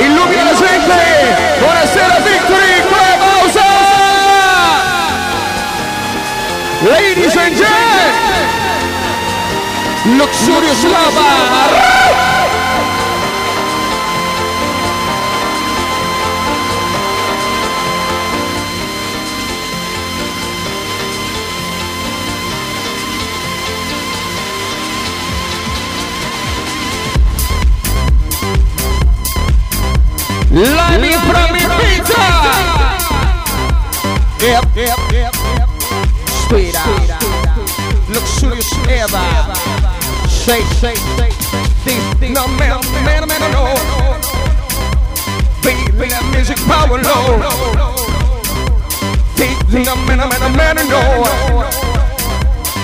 Illumina la gente! Buonasera Victory Clubhouse! Ladies and gentlemen! Luxurious Lava! Live me in from Ibiza! Yep, yep, yep, yep. Straight out. Luxurious ever. Say, say, say. This, no, man, man, man, no. Baby, that music power low. This, no, man, man, man, no.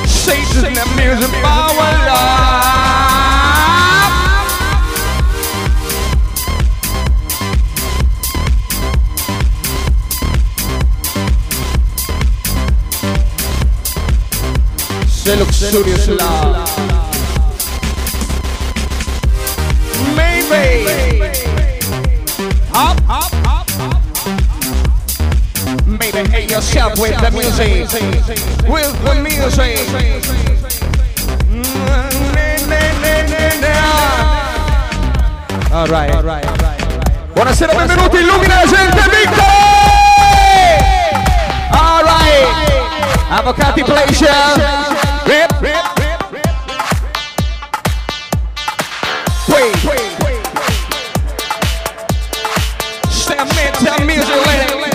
Say, that music power low. C'est luxurious love. Maybe. Up, up, up, up. Maybe hate yourself with the music. With the music. All right, all right, all right. Buonasera, benvenuti, illumina la gente, Victor! All right. Avvocati Pleasure. Rip, rip, rip, rip. Wait, wait, wait. Sam Mental Music Lady.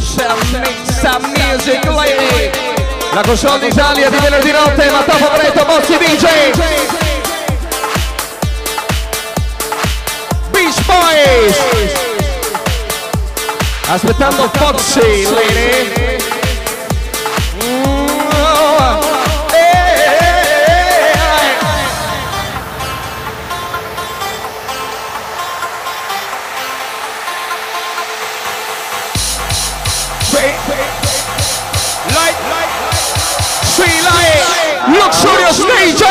Sam Mental Music Lady. La console d'Italia di venerdì notte, ma top Favoretto, Bozzi DJ. Beach Boys. Aspettando Foxy, lady. Luxurious DJ!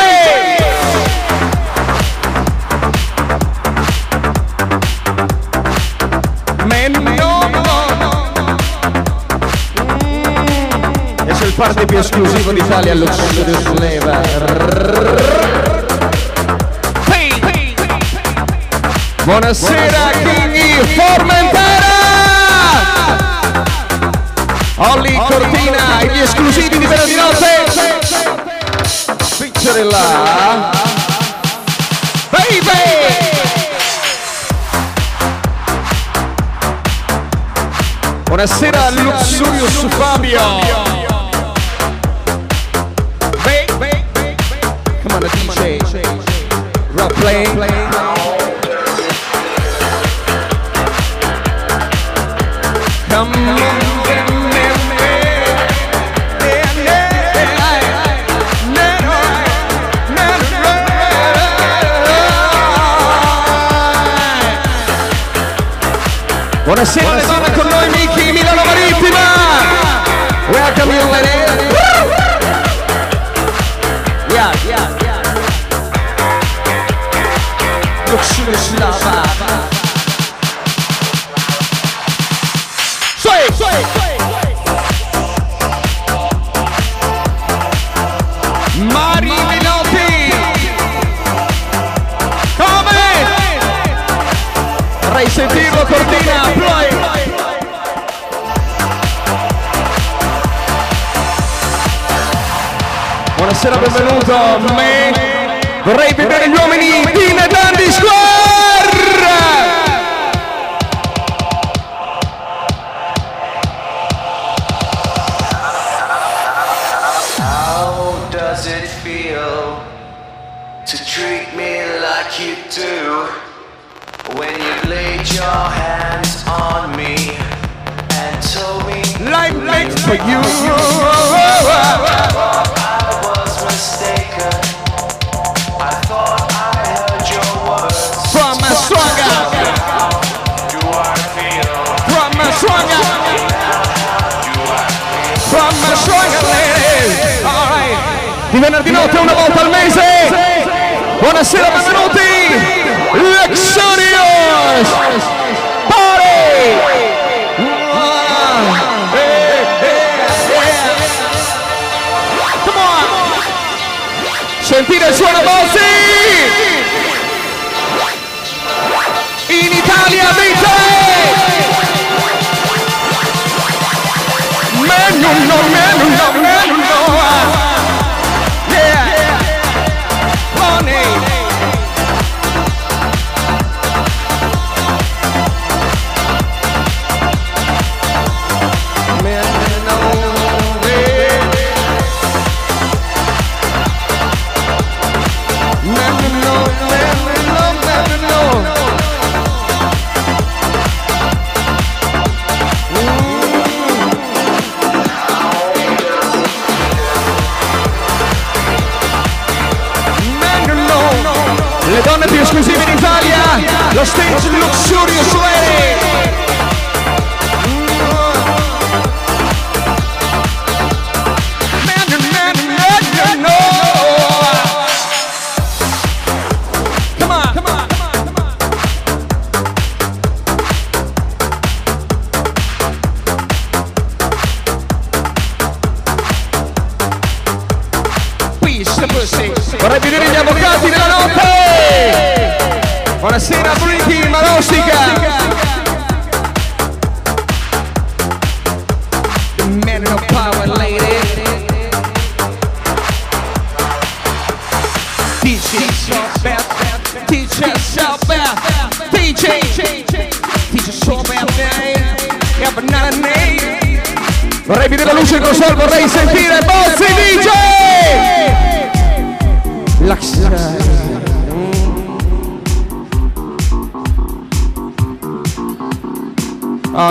E se il party più esclusivo d'Italia, Luxurious Flavor. Buonasera, King Formentera! Olli Cortina gli esclusivi di Vero di Notte! sorella Baby Buonasera Luxurious Fabio Baby Come on DJ Rock play. come on. What I Buona buonasera, benvenuto. Me. Vorrei vedere gli uomini. di venerdì notte una volta al mese. Buonasera, benvenuti. Luxurious Party! Sentire il suono Bossi! In Italia vince! Menù, no, menù, no, menù!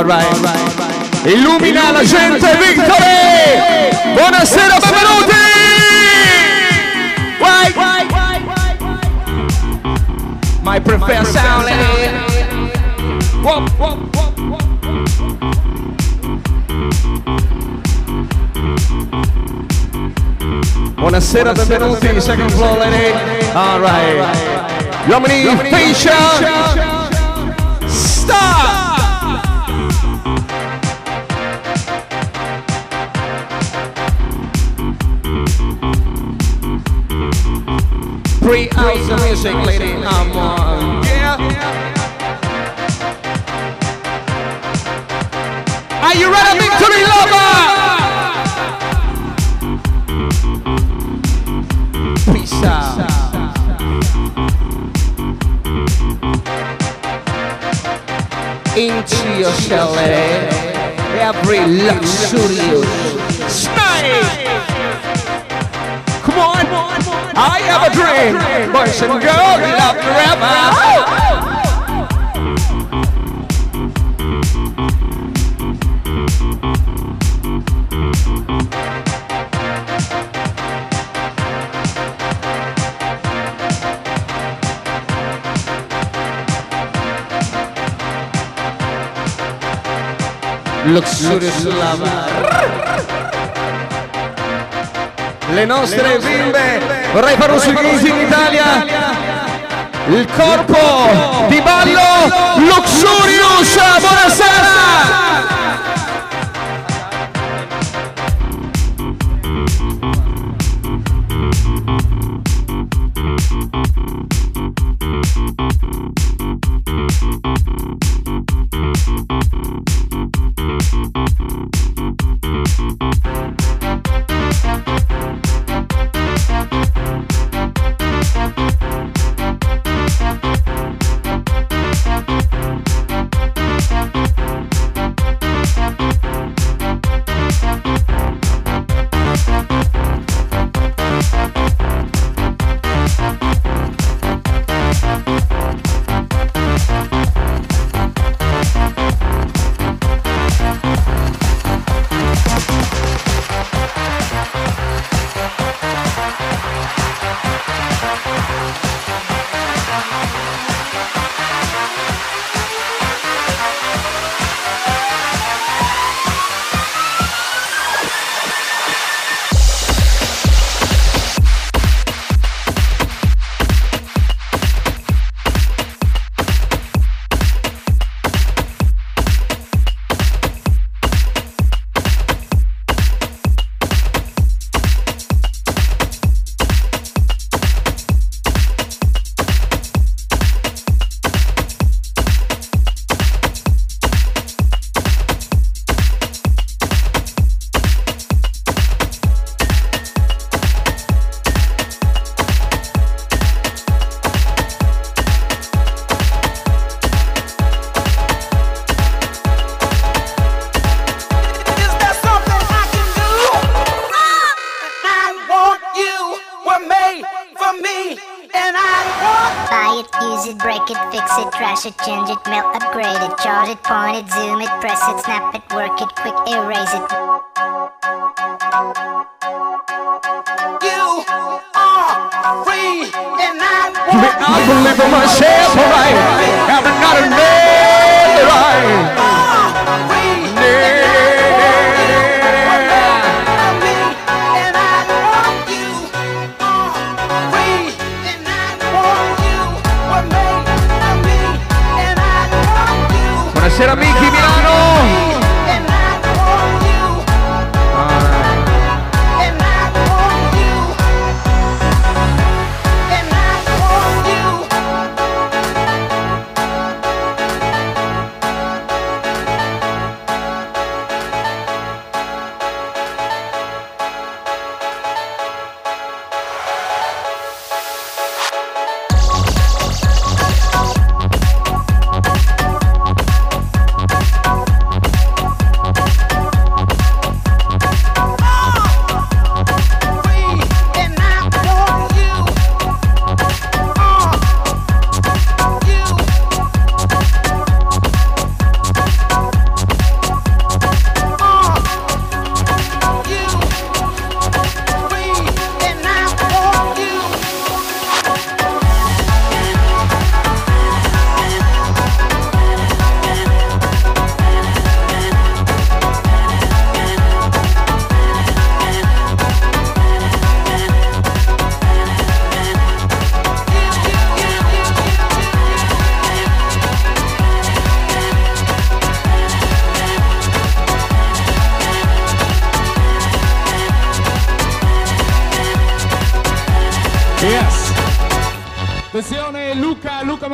right. Illumina la gente, Victory! Buonasera, benvenuti! Why? Why? My preferred sound, Wop. Buonasera, benvenuti, second floor lady. Alright. Gli uomini Facial! Star! Free house music, lady, I'm on. Yeah. Are you ready, victory lover? Peace out. Into your shell. Every luxurious. I have a dream. Boys and girls, we love forever. Luxurious lover. le nostre bimbe. Vorrei fare un sorriso in Italia. Il corpo di ballo Luxurious. Buonasera.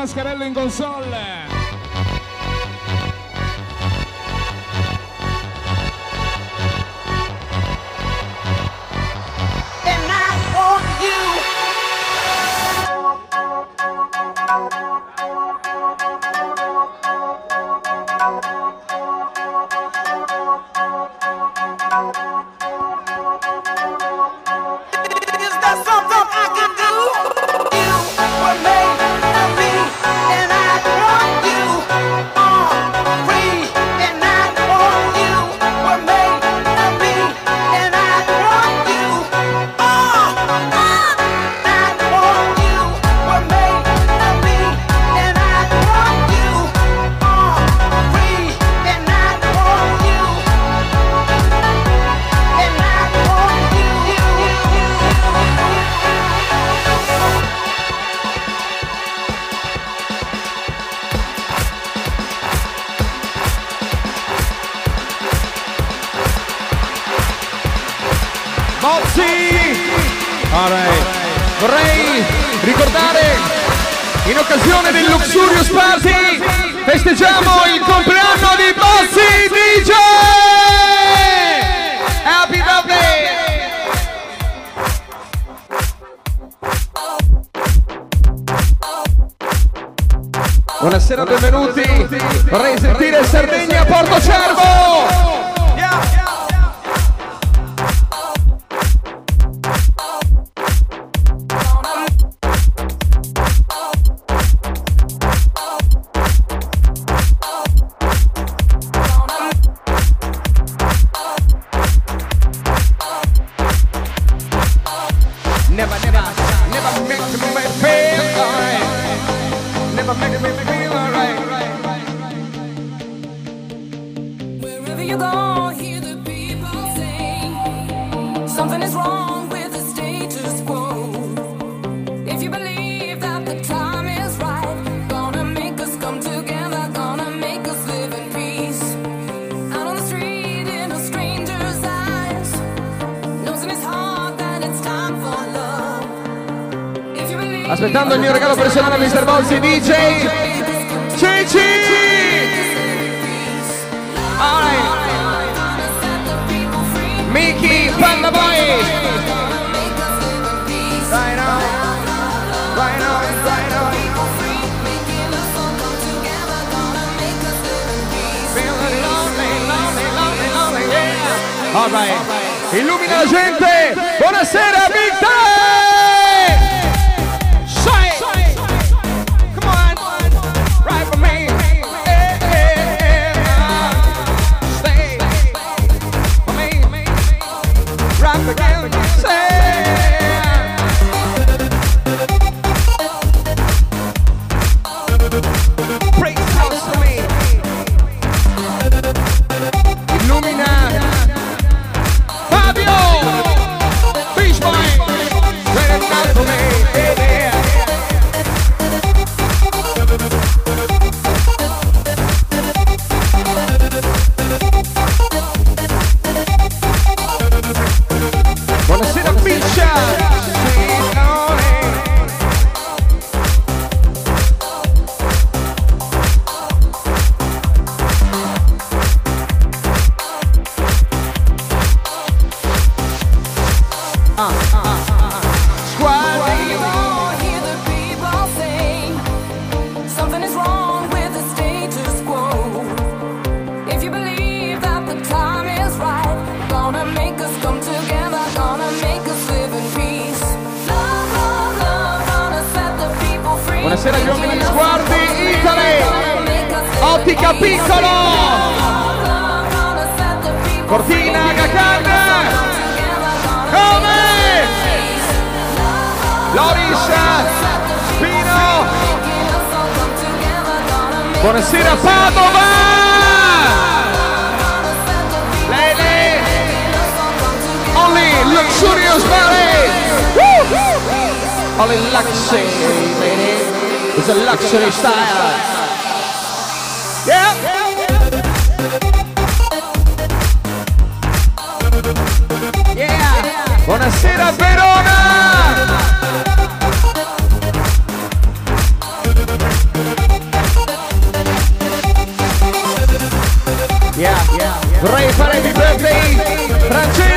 Mascarello in console. aspettando il mio regalo personale Mr. Bozzi DJ Cici right. Mickey Panda Boy Right now Right now Right now All right. Illumina la gente! Buonasera, Big Time! Only luxury, baby. It's a luxury style. Yeah. Yeah. Buonasera Verona! Yeah, yeah, yeah. Vorrei fare i birthday, Francesco!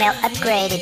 It, change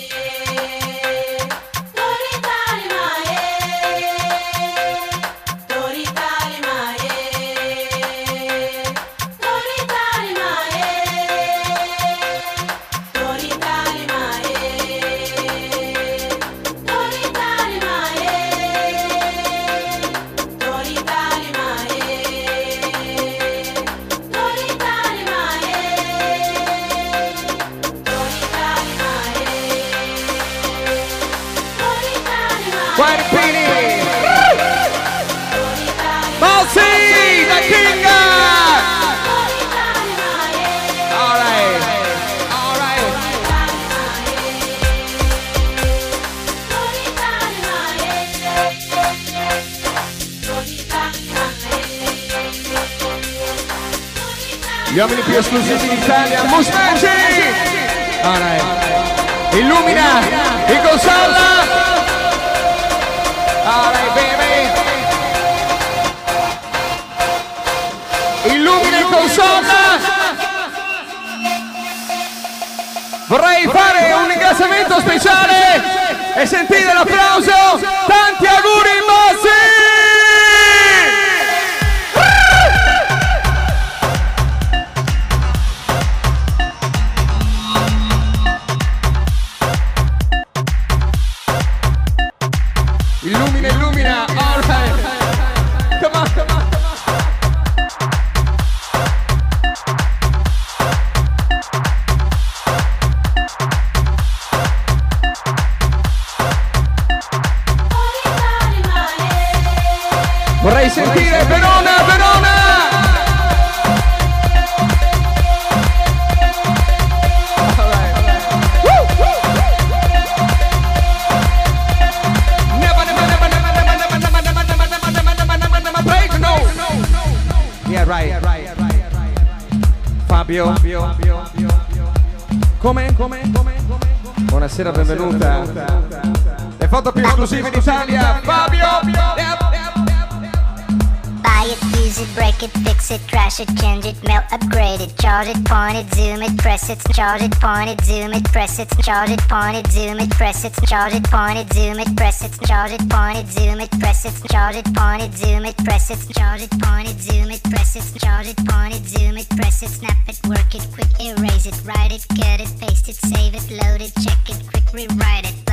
it, press it, point it, zoom it, press it, charge it, point it, zoom it, press it, charge it, point it, zoom it, press it, charge it, point it, zoom it, press it, charge it, point it, zoom it, press it, charge it, point it, zoom it, press it, charge it, point it, zoom it, press it, snap it, work it, quick erase it, write it, cut it, paste it, save it, load it, check it, quick rewrite it,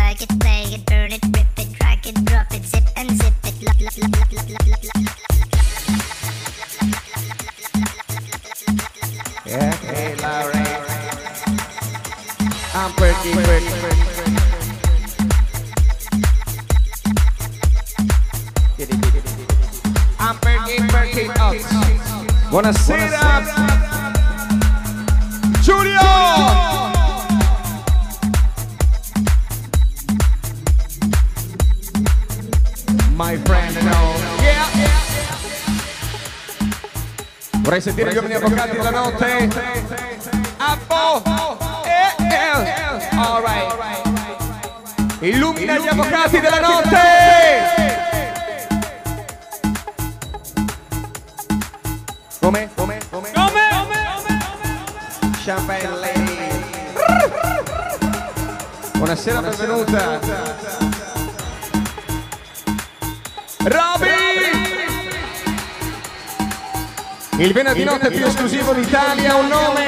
Il venerdì notte più esclusivo d'Italia, un nome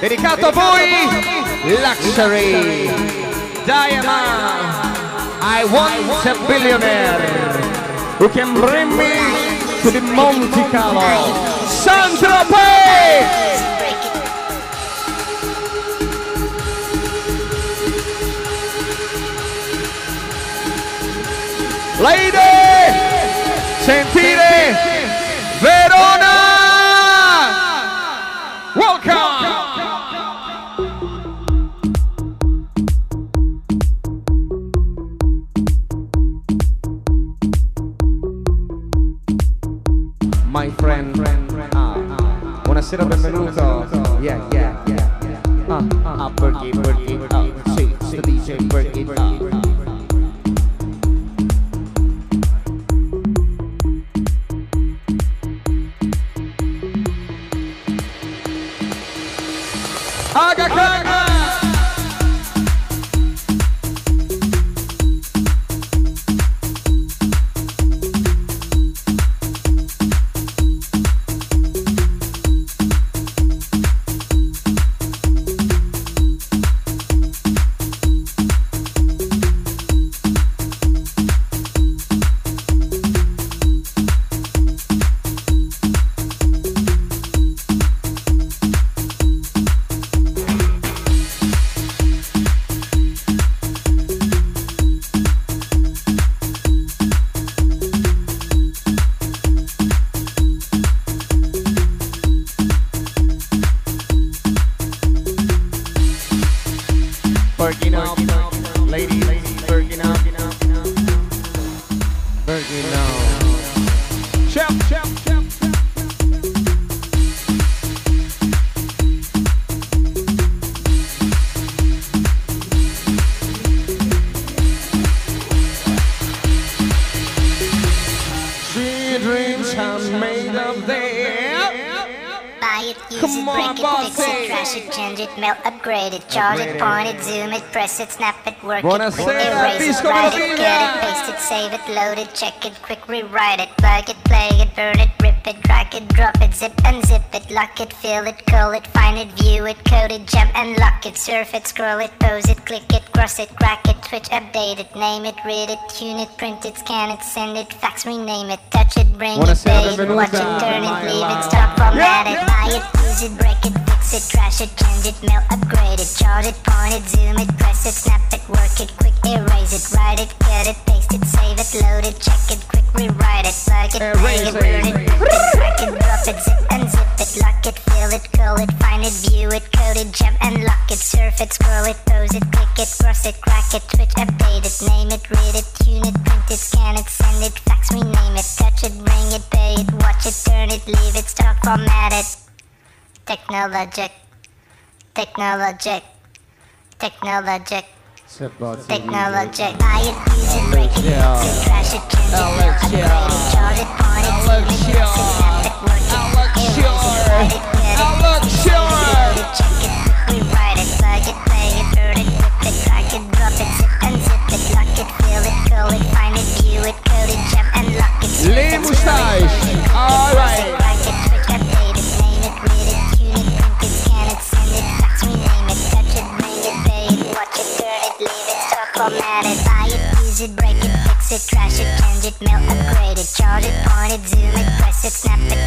dedicato a voi, Luxury Diamond. I want a billionaire who can bring me to the Monte Carlo. It. Lady! Sentire Verona! Press it, snap it, work it, quick Buonasera, erase it, write it, get it, paste it, save it, load it, check it, quick rewrite it, plug it, play it, burn it, rip it, drag it, drop it, zip unzip it, lock it, fill it, call it, find it, view it, code it, jump and lock it, surf it, scroll it, pose it, click it, cross it, crack it, switch, update it, name it, read it, tune it, print it, scan it, send it, fax, rename it, touch it, bring Buonasera, it, pay it, watch it, it, technologic, technologic, technologic. Buy it, use it, break it, trash it, change it, upgrade it, charge it, point it, zoom it, snap work it, erase it, write it, get it, fix it, check it, rewrite it, plug it, play it, burn it, rip it, drag it, drop it, zip unzip it, lock it, fill it, call it, find it, view it, code it, jump and lock it, surf Le it, mail, upgrade it, charge it, point it, zoom it, press it, snap it,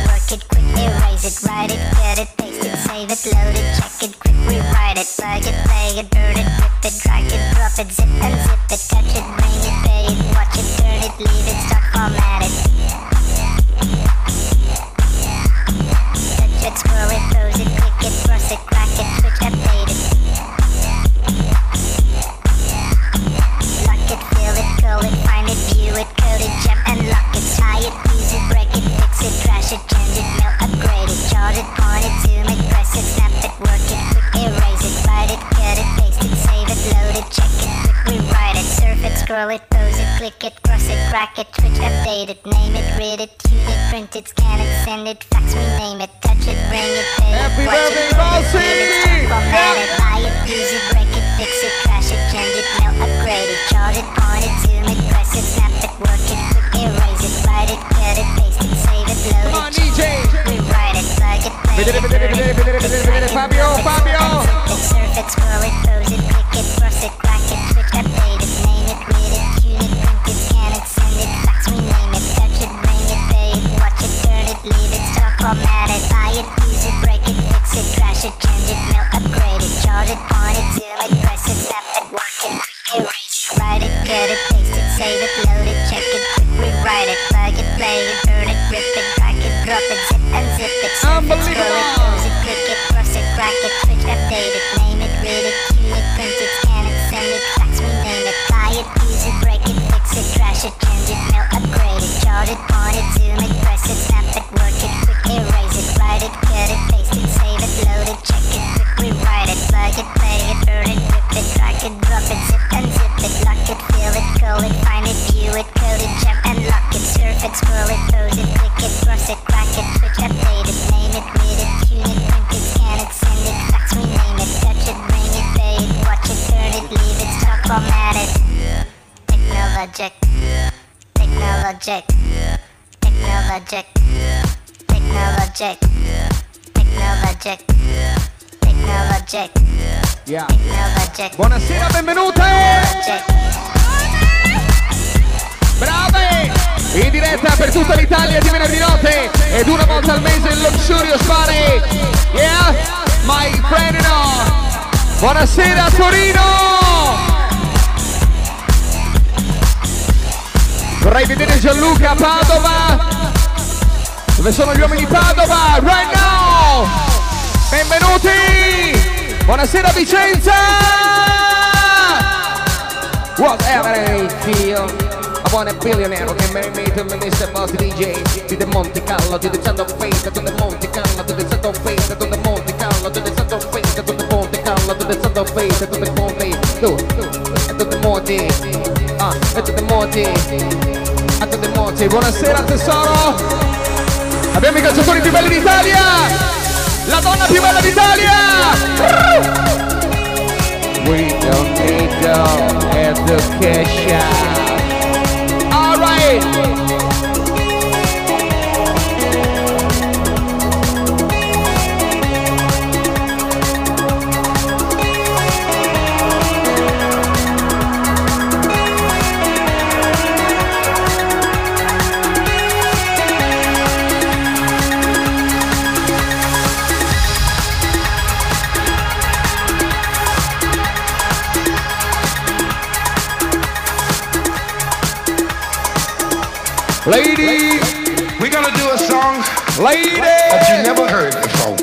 it, use it, break it, fix it, trash it, change it, mail, upgrade it, charge it, point it, zoom it, press it, snap it, work it, quick erase it, write it, cut it, paste it, save it, load it, check it, quick rewrite it, plug it, play it, burn it, rip it, drag it, drop it, zip unzip it, surf it, scroll it, pose it, click it, cross it, crack it, switch, update it, Yeah. Buonasera, benvenute! Brave! In diretta per tutta l'Italia di venerdì notte ed una volta al mese il Luxurious Party! Yeah? My friend no! Buonasera Torino! Vorrei vedere Gianluca Padova! Dove sono gli uomini di Padova? Right now! Benvenuti! Buonasera Vicenza! Whatever I feel. I want a billionaire can marry me to Minister Boss DJ to the Monte Carlo, to the Santa Fe, to the Monte Carlo, to the Santa Fe, to the Monte Carlo, to the Santa Fe, to the Monte Carlo, to the Santa Fe, to the Monte, to, to the Monte, ah, to the Monte, a the Monte. Buonasera tesoro! Abbiamo i calciatori più belli d'Italia! la donna più bella d'Italia! We don't need no education. Alright! Ladies, we're gonna do a song, ladies, that you never heard before.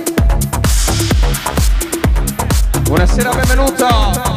Buonasera, benvenuto.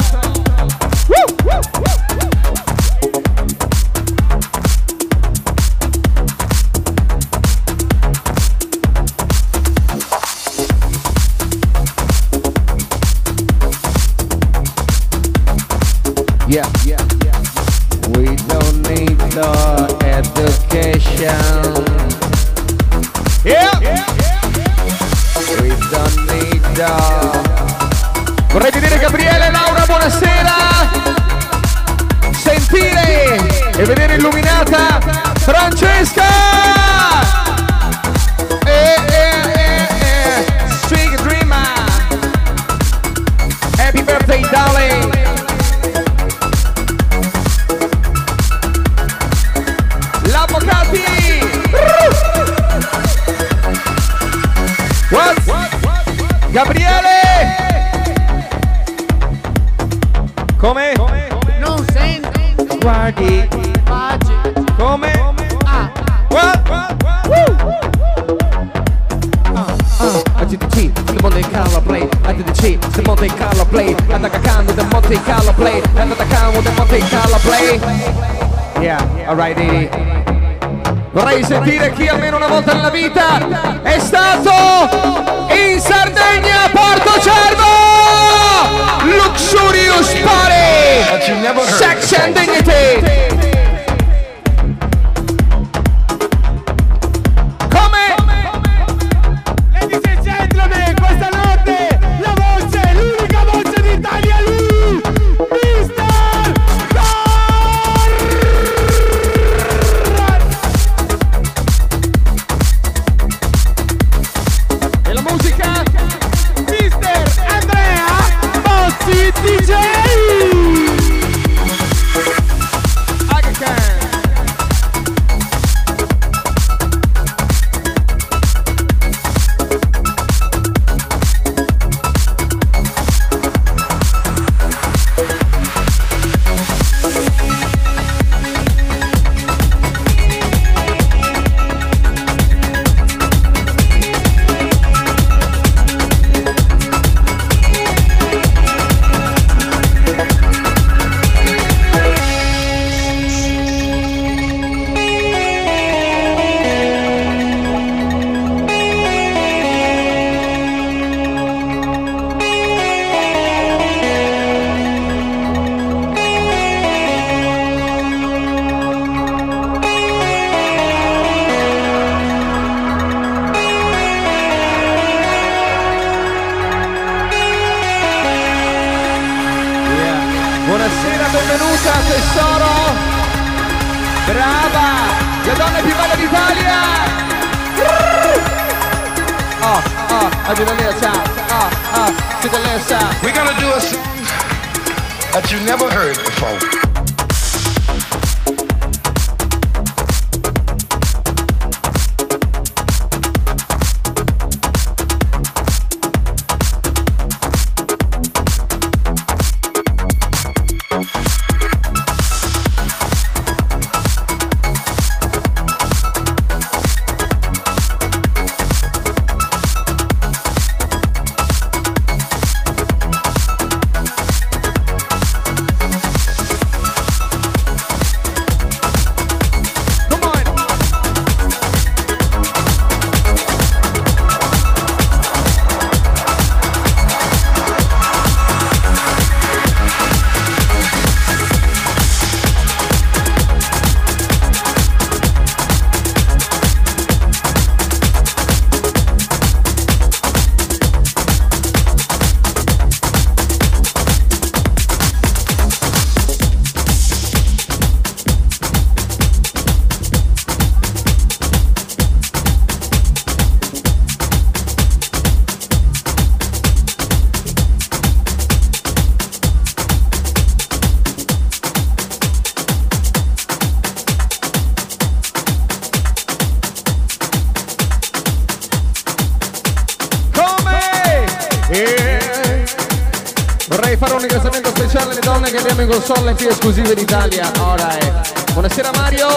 fare un ringraziamento speciale alle donne che abbiamo in console più esclusive d'Italia. Alright. Buonasera Mario.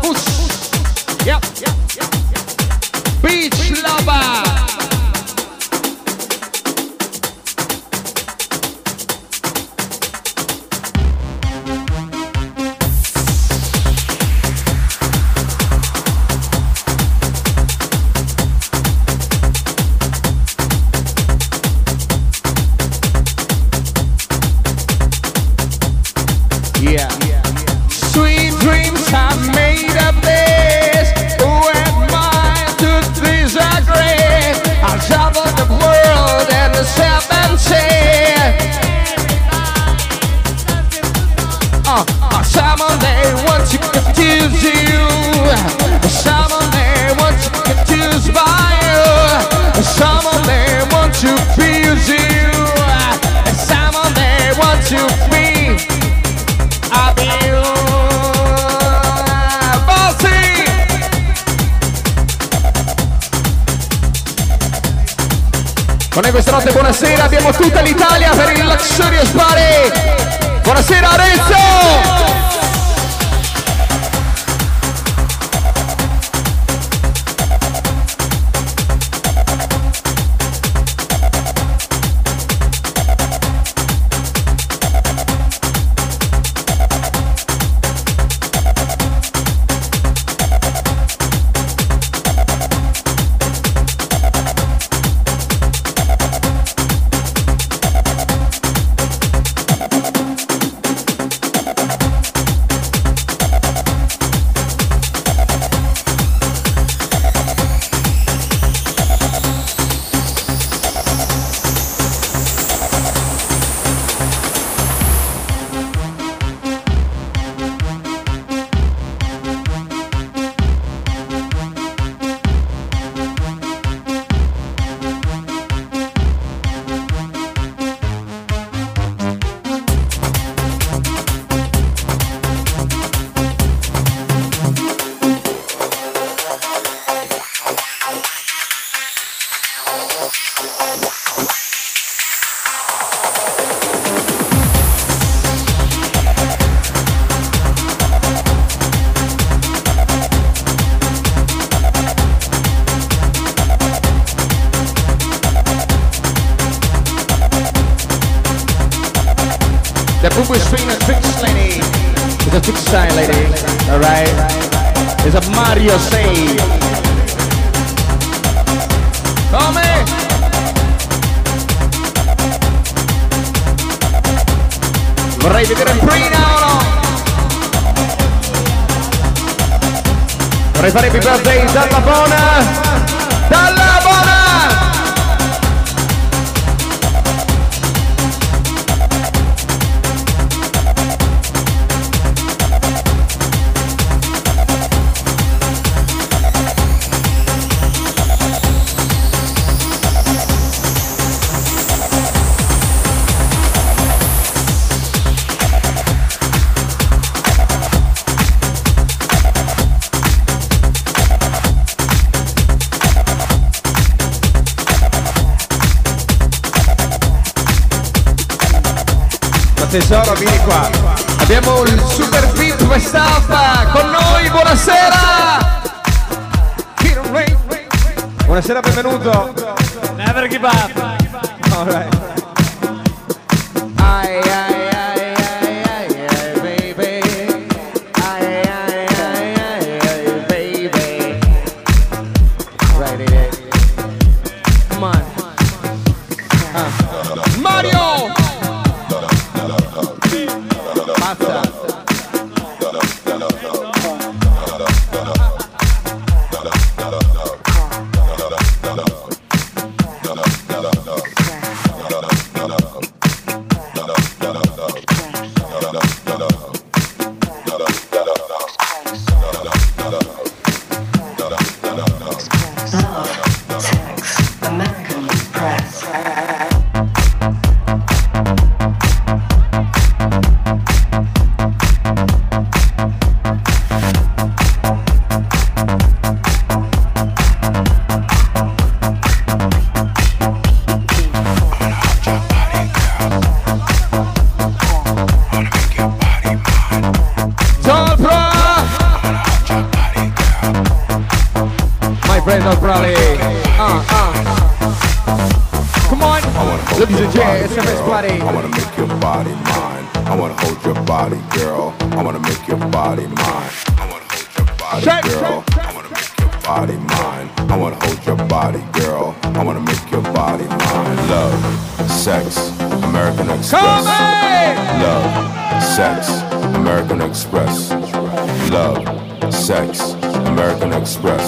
Push. Yeah. Beach Lover. Coscuta Mario 6 Come? Vorrei vedere Prina o no? Vorrei fare Big Birthday in Santa Bona tesoro, vieni qua. Abbiamo il super Pippo e Staffa con noi, buonasera! Buonasera, benvenuto! Never give up! All right.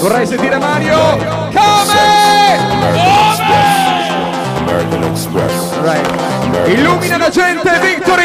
Vorrei sentire Mario. Come? American Come? Right. Illumina la gente, Victory!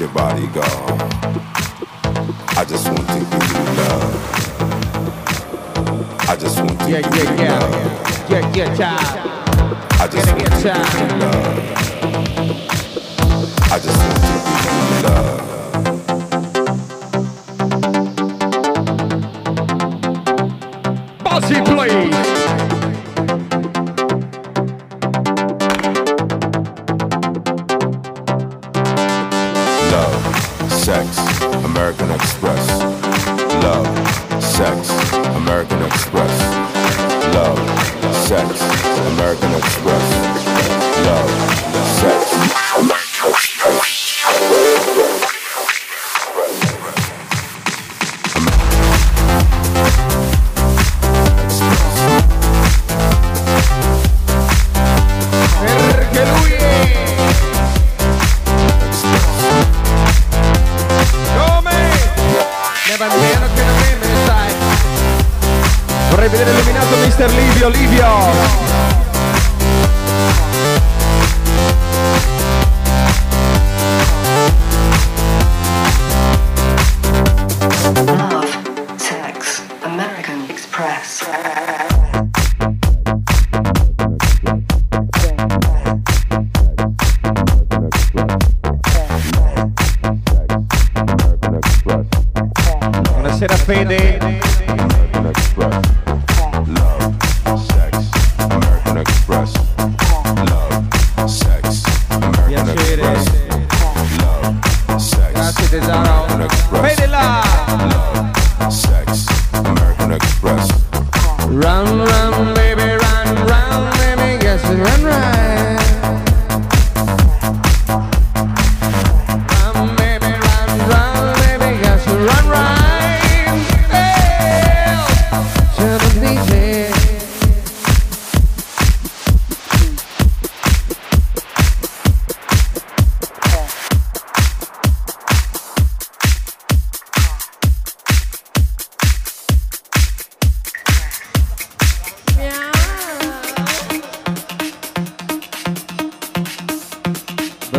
your body go. I just want to give you love. I just want to yeah, give yeah, you yeah. love. Yeah, yeah, child. I just want to give you love.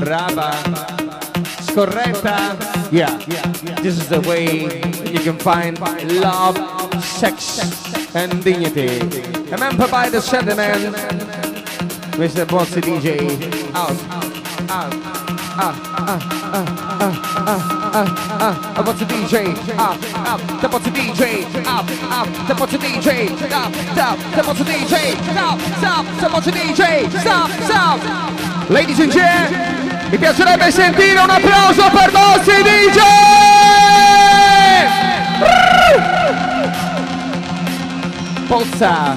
brava. Scorretta. Yeah. This is the way you can find love, sex, and dignity. Remember by the sentiment. Mr. Bossy DJ. Out, out, out, out, ah ah ah ah. out, out, DJ. Out, out, the Bossy DJ. Out, out, the Bossy DJ. Stop, stop, the Bossy DJ. Stop, stop, the Bossy DJ. Stop, stop. Ladies and gents. Mi piacerebbe sentire un applauso per Bossy DJ! Pozza.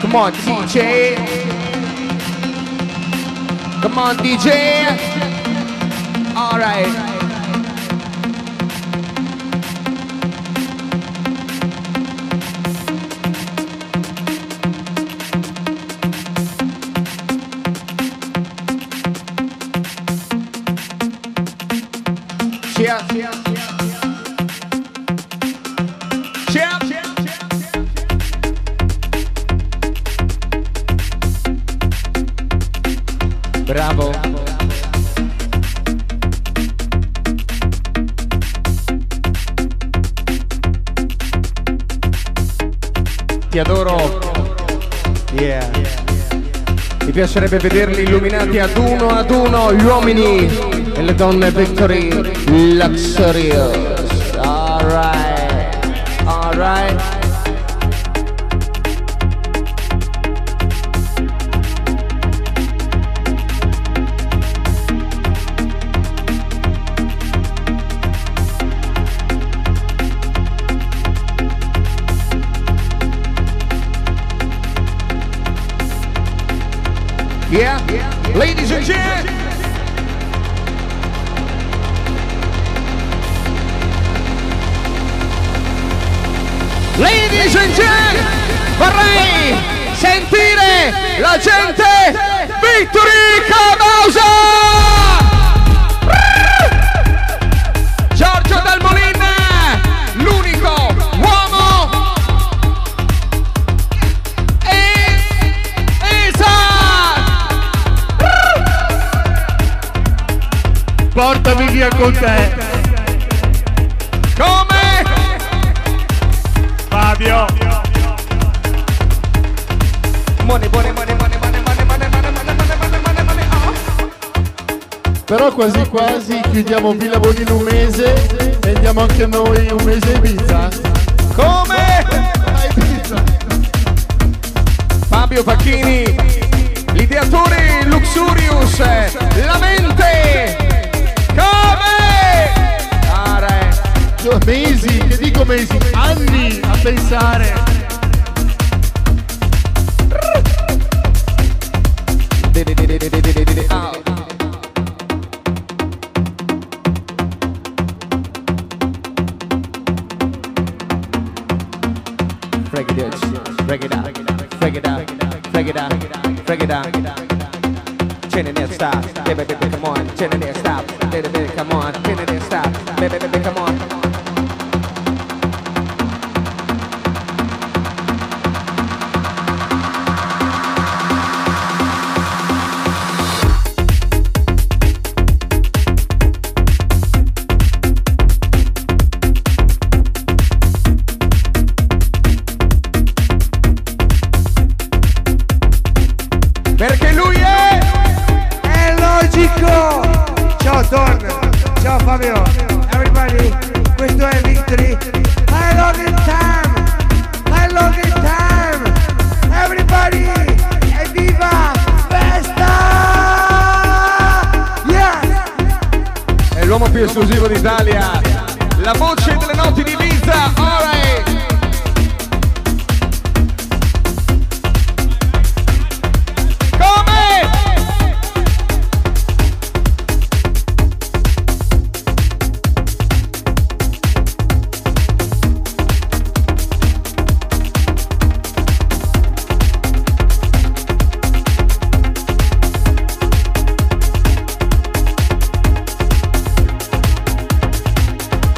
Come on, DJ. Come on, DJ. All piacerebbe vederli illuminati ad uno ad uno, gli uomini e le donne Victory Luxurious. Con te. Come? Fabio. Money, money, money, money, money, money, money, money, money, money, money, money, oh. Però quasi quasi chiudiamo Villa Bonino un mese e andiamo anche noi un mese a Ibiza. Come? Fabio Facchini, l'ideatore Luxurious, la mente! Mesi, che dico mesi, anni a pensare. Break it out, break it out, break it out, break it out, break it out. Chin and stop, baby, baby, come on. Chin and stop, baby, baby, come on. Chin and stop, baby, baby, come on.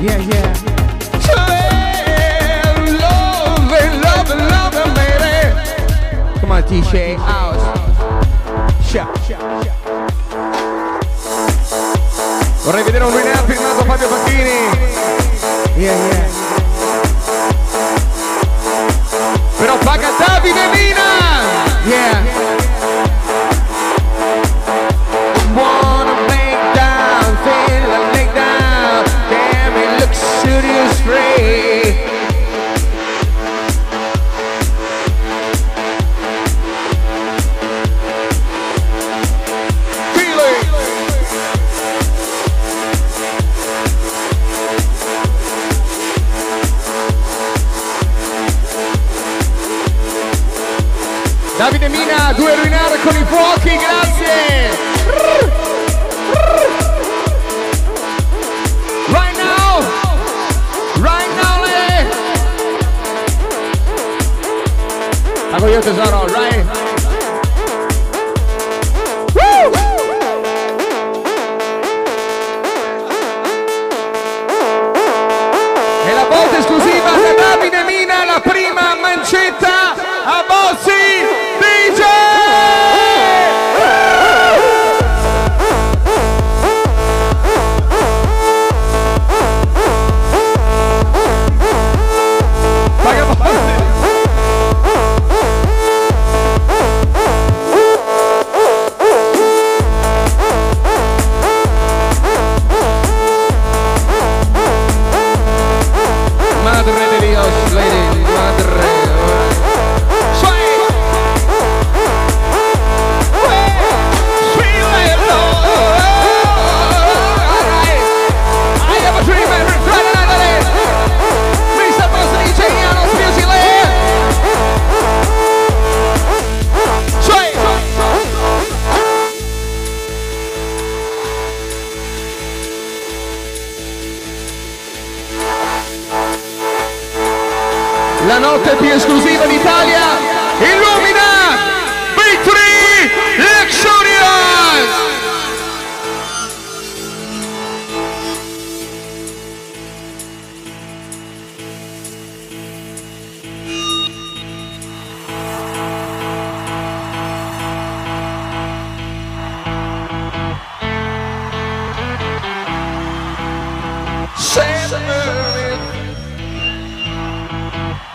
Yeah, yeah. Slim, love, love, love, love, baby. Come on, DJ. Out. Shout. Vorrei vedere un lineup firmato Fabio Facchini. Yeah, yeah. Però paga Davide Mina! Balthazar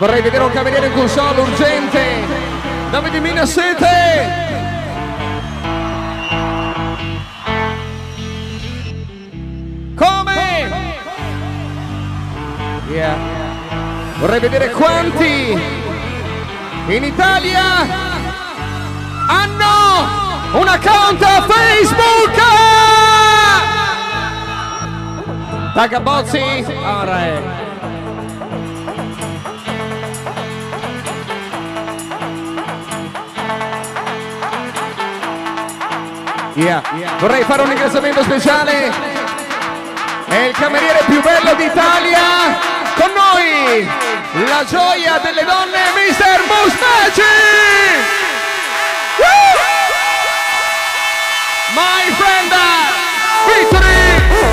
Vorrei vedere un cameriere in console urgente. di Mina Sete! Come? Yeah. Vorrei vedere quanti in Italia hanno un account a Facebook! Tagabozzi! All right. Yeah. Vorrei fare un ringraziamento speciale. È il cameriere più bello d'Italia. Con noi la gioia delle donne, Mr. Mustaci. My friend, uh, Victory!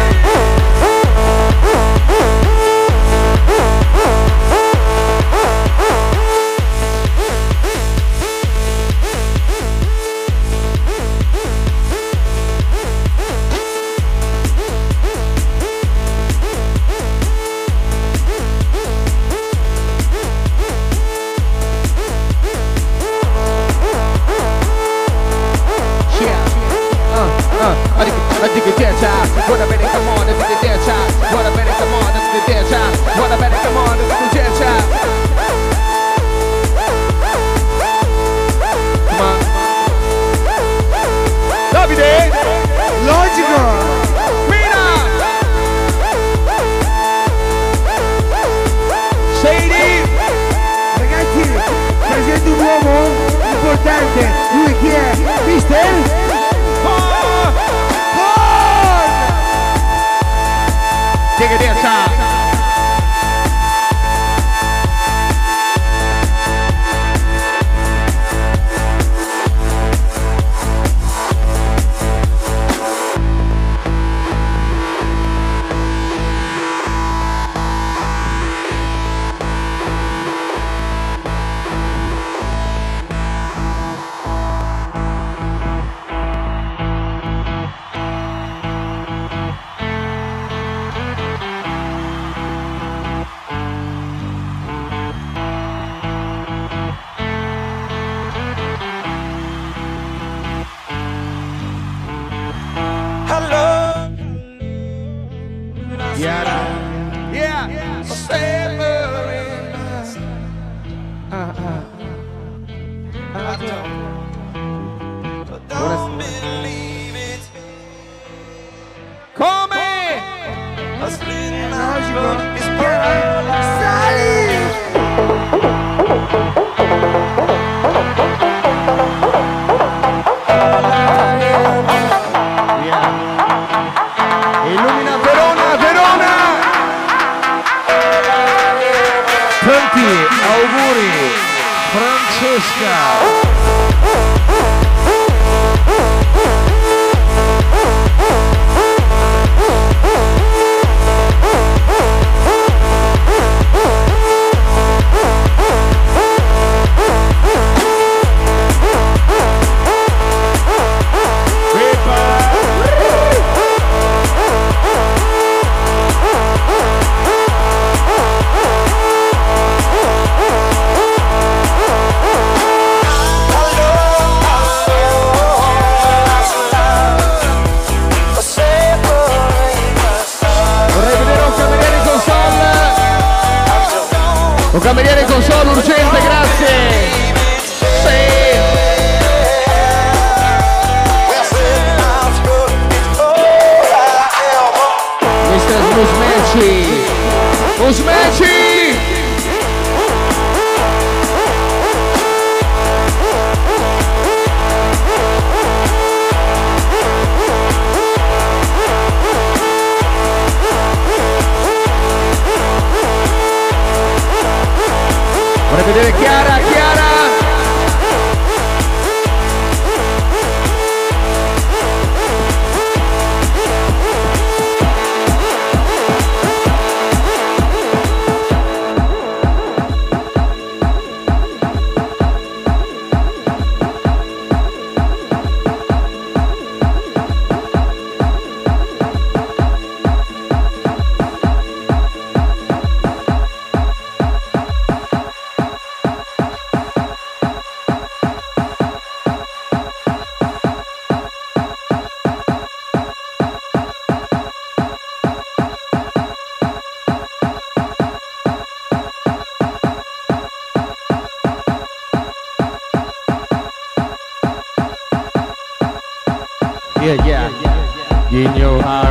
In your hearts,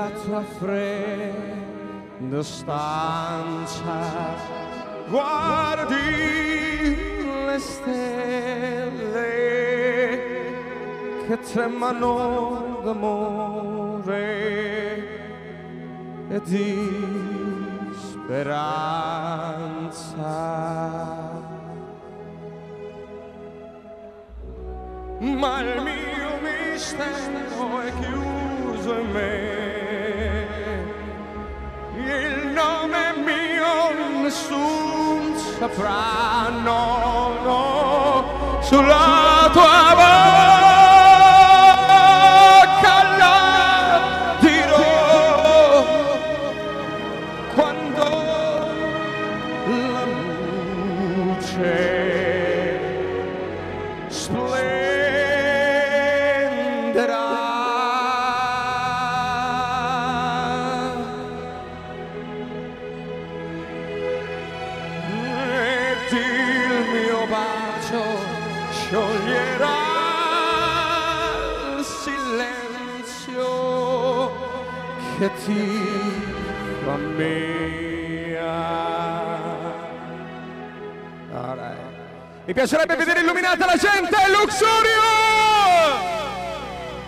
nella tua fredda stanza guardi le stelle che tremano d'amore e di speranza. Ma il mio mistero è chiuso in me. Nome mio nessun saprà, no, no, sulla tua piacerebbe vedere illuminata la gente, Luxurio!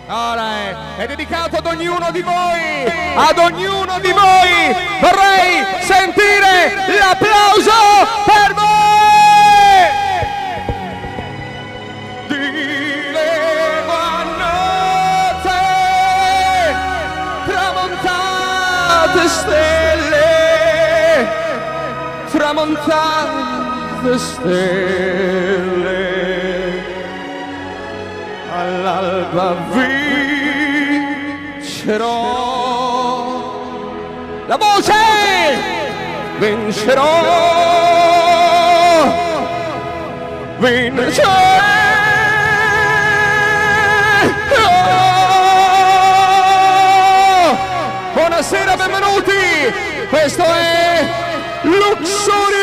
Alright, è dedicato ad ognuno di voi, ad ognuno di voi vorrei sentire l'applauso per voi! Dilevo a notte, tramontate stelle, tramontate stelle all'alba vincerò. La voce vincerò. Vincerò. Buonasera benvenuti. Questo è Luxurious